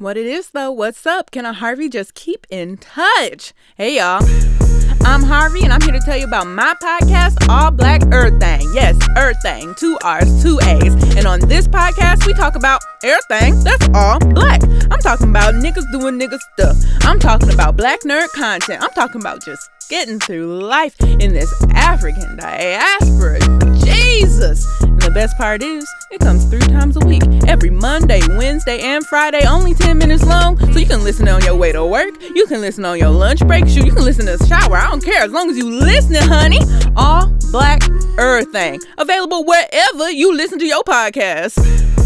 What it is though, what's up? Can a Harvey just keep in touch? Hey y'all. I'm Harvey and I'm here to tell you about my podcast, All Black Earth Thing. Yes, Earth Thing. Two R's, two A's. And on this podcast, we talk about everything that's all black. I'm talking about niggas doing nigga stuff. I'm talking about black nerd content. I'm talking about just getting through life in this African diaspora. Jesus. And the best part is, it comes three times a week. Every Monday, Wednesday, and Friday, only 10 minutes long. So you can listen on your way to work. You can listen on your lunch break. Shoot, you can listen to the shower. I don't care as long as you listening, honey. All Black Earth Thing. Available wherever you listen to your podcast.